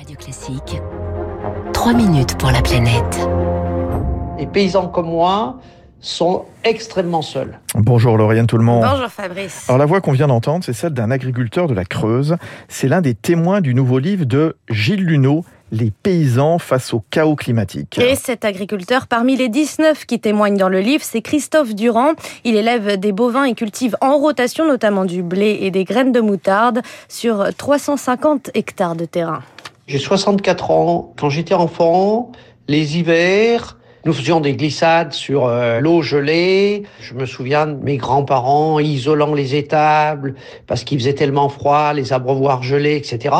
Radio Classique, 3 minutes pour la planète. Les paysans comme moi sont extrêmement seuls. Bonjour Lauriane tout le monde. Bonjour Fabrice. Alors la voix qu'on vient d'entendre, c'est celle d'un agriculteur de la Creuse. C'est l'un des témoins du nouveau livre de Gilles Luneau, les paysans face au chaos climatique. Et cet agriculteur, parmi les 19 qui témoignent dans le livre, c'est Christophe Durand. Il élève des bovins et cultive en rotation notamment du blé et des graines de moutarde sur 350 hectares de terrain. J'ai 64 ans. Quand j'étais enfant, les hivers, nous faisions des glissades sur euh, l'eau gelée. Je me souviens de mes grands-parents isolant les étables parce qu'il faisait tellement froid, les abreuvoirs gelés, etc.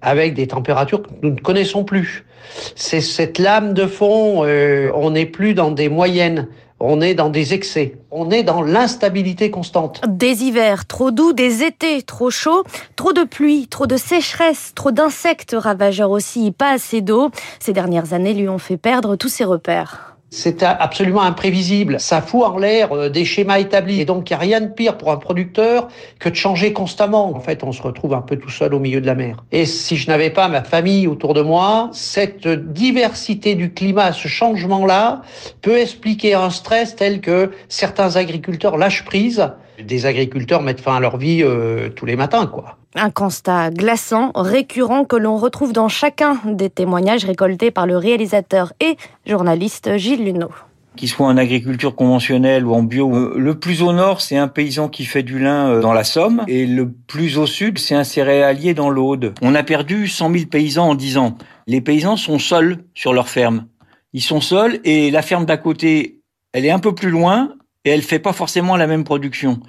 avec des températures que nous ne connaissons plus. C'est cette lame de fond, euh, on n'est plus dans des moyennes. On est dans des excès. On est dans l'instabilité constante. Des hivers trop doux, des étés trop chauds, trop de pluie, trop de sécheresse, trop d'insectes ravageurs aussi, pas assez d'eau. Ces dernières années lui ont fait perdre tous ses repères. C'est absolument imprévisible. Ça fout en l'air euh, des schémas établis. Et donc, il n'y a rien de pire pour un producteur que de changer constamment. En fait, on se retrouve un peu tout seul au milieu de la mer. Et si je n'avais pas ma famille autour de moi, cette diversité du climat, ce changement-là, peut expliquer un stress tel que certains agriculteurs lâchent prise. Des agriculteurs mettent fin à leur vie euh, tous les matins, quoi. Un constat glaçant, récurrent, que l'on retrouve dans chacun des témoignages récoltés par le réalisateur et journaliste Gilles Luneau qu'il soit en agriculture conventionnelle ou en bio. Euh, le plus au nord, c'est un paysan qui fait du lin euh, dans la Somme, et le plus au sud, c'est un céréalier dans l'Aude. On a perdu 100 000 paysans en 10 ans. Les paysans sont seuls sur leur ferme. Ils sont seuls, et la ferme d'à côté, elle est un peu plus loin, et elle fait pas forcément la même production.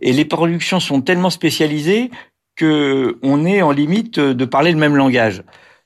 Et les productions sont tellement spécialisées que on est en limite de parler le même langage.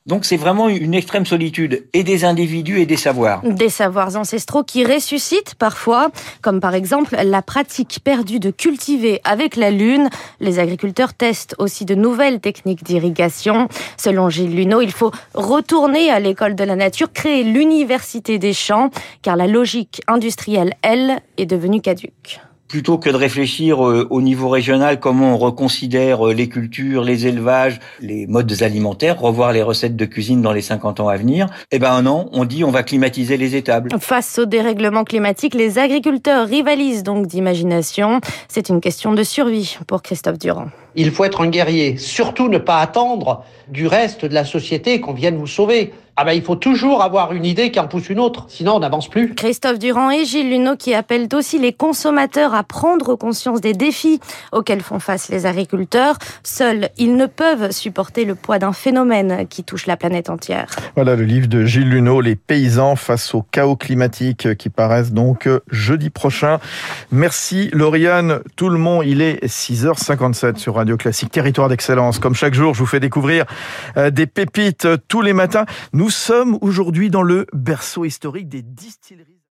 Donc c'est vraiment une extrême solitude et des individus et des savoirs. Des savoirs ancestraux qui ressuscitent parfois, comme par exemple la pratique perdue de cultiver avec la lune. Les agriculteurs testent aussi de nouvelles techniques d'irrigation. Selon Gilles Luneau, il faut retourner à l'école de la nature, créer l'université des champs, car la logique industrielle, elle, est devenue caduque plutôt que de réfléchir euh, au niveau régional comment on reconsidère euh, les cultures, les élevages, les modes alimentaires, revoir les recettes de cuisine dans les 50 ans à venir, eh ben non, on dit on va climatiser les étables. Face au dérèglement climatique, les agriculteurs rivalisent donc d'imagination. C'est une question de survie pour Christophe Durand. Il faut être un guerrier, surtout ne pas attendre du reste de la société qu'on vienne vous sauver. Ah ben, il faut toujours avoir une idée qui en pousse une autre, sinon on n'avance plus. Christophe Durand et Gilles Luneau qui appellent aussi les consommateurs à prendre conscience des défis auxquels font face les agriculteurs. Seuls, ils ne peuvent supporter le poids d'un phénomène qui touche la planète entière. Voilà le livre de Gilles Luneau, Les paysans face au chaos climatique, qui paraissent donc jeudi prochain. Merci Lauriane, tout le monde, il est 6h57 sur Radio Classique, territoire d'excellence. Comme chaque jour, je vous fais découvrir euh, des pépites tous les matins. Nous sommes aujourd'hui dans le berceau historique des distilleries.